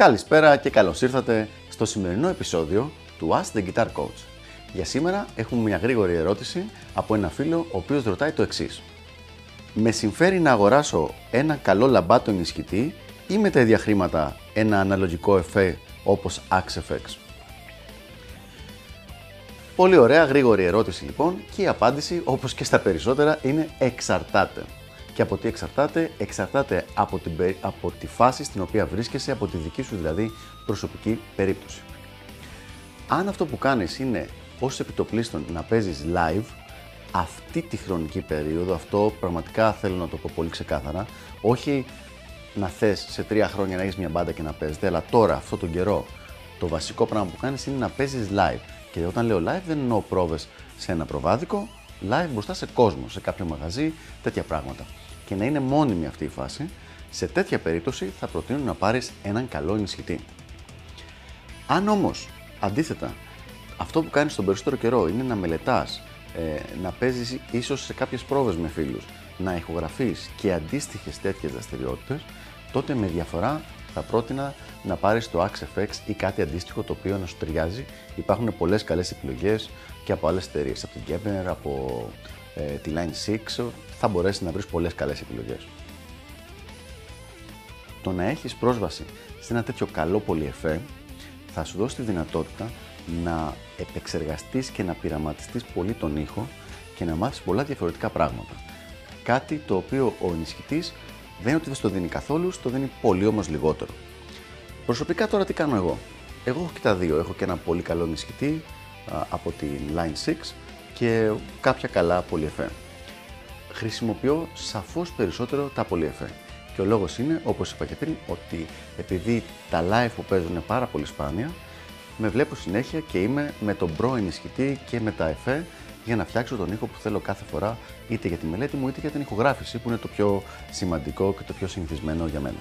Καλησπέρα και καλώς ήρθατε στο σημερινό επεισόδιο του Ask the Guitar Coach. Για σήμερα έχουμε μια γρήγορη ερώτηση από ένα φίλο ο οποίος ρωτάει το εξής. Με συμφέρει να αγοράσω ένα καλό λαμπάτο ενισχυτή ή με τα ίδια χρήματα ένα αναλογικό εφέ όπως Axefx. Πολύ ωραία, γρήγορη ερώτηση λοιπόν και η απάντηση όπως και στα περισσότερα είναι εξαρτάται. Και από τι εξαρτάται, εξαρτάται από, την, από τη φάση στην οποία βρίσκεσαι, από τη δική σου δηλαδή προσωπική περίπτωση. Αν αυτό που κάνεις είναι ως επιτοπλίστων να παίζεις live, αυτή τη χρονική περίοδο, αυτό πραγματικά θέλω να το πω πολύ ξεκάθαρα, όχι να θες σε τρία χρόνια να έχεις μια μπάντα και να παίζετε, αλλά τώρα, αυτό τον καιρό, το βασικό πράγμα που κάνεις είναι να παίζεις live. Και όταν λέω live δεν εννοώ πρόβες σε ένα προβάδικο, live μπροστά σε κόσμο, σε κάποιο μαγαζί, τέτοια πράγματα. Και να είναι μόνιμη αυτή η φάση, σε τέτοια περίπτωση θα προτείνω να πάρεις έναν καλό ενισχυτή. Αν όμως, αντίθετα, αυτό που κάνεις τον περισσότερο καιρό είναι να μελετάς, ε, να παίζεις ίσως σε κάποιες πρόβες με φίλους, να ηχογραφείς και αντίστοιχες τέτοιες δραστηριότητες, τότε με διαφορά θα πρότεινα να πάρεις το Axe FX ή κάτι αντίστοιχο το οποίο να σου ταιριάζει. Υπάρχουν πολλές καλές επιλογές και από άλλες εταιρείες, από την Kepner, από ε, τη Line 6, θα μπορέσεις να βρεις πολλές καλές επιλογές. Το να έχεις πρόσβαση σε ένα τέτοιο καλό πολυεφέ θα σου δώσει τη δυνατότητα να επεξεργαστείς και να πειραματιστείς πολύ τον ήχο και να μάθεις πολλά διαφορετικά πράγματα. Κάτι το οποίο ο ενισχυτής δεν είναι ότι δεν στο δίνει καθόλου, στο δίνει πολύ όμως λιγότερο. Προσωπικά τώρα τι κάνω εγώ; Εγώ έχω και τα δύο. Έχω και ένα πολύ καλό ενισχυτή από τη Line 6 και κάποια καλά πολυεφέ. Χρησιμοποιώ σαφώς περισσότερο τα πολυεφέ. Και ο λόγος είναι, όπως είπα και πριν, ότι επειδή τα live που παίζουν είναι πάρα πολύ σπάνια, με βλέπω συνέχεια και είμαι με τον προ ενισχυτή και με τα εφέ για να φτιάξω τον ήχο που θέλω κάθε φορά, είτε για τη μελέτη μου είτε για την ηχογράφηση, που είναι το πιο σημαντικό και το πιο συνηθισμένο για μένα.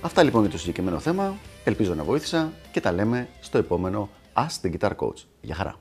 Αυτά λοιπόν για το συγκεκριμένο θέμα. Ελπίζω να βοήθησα και τα λέμε στο επόμενο Ask the Guitar Coach. Γεια χαρά!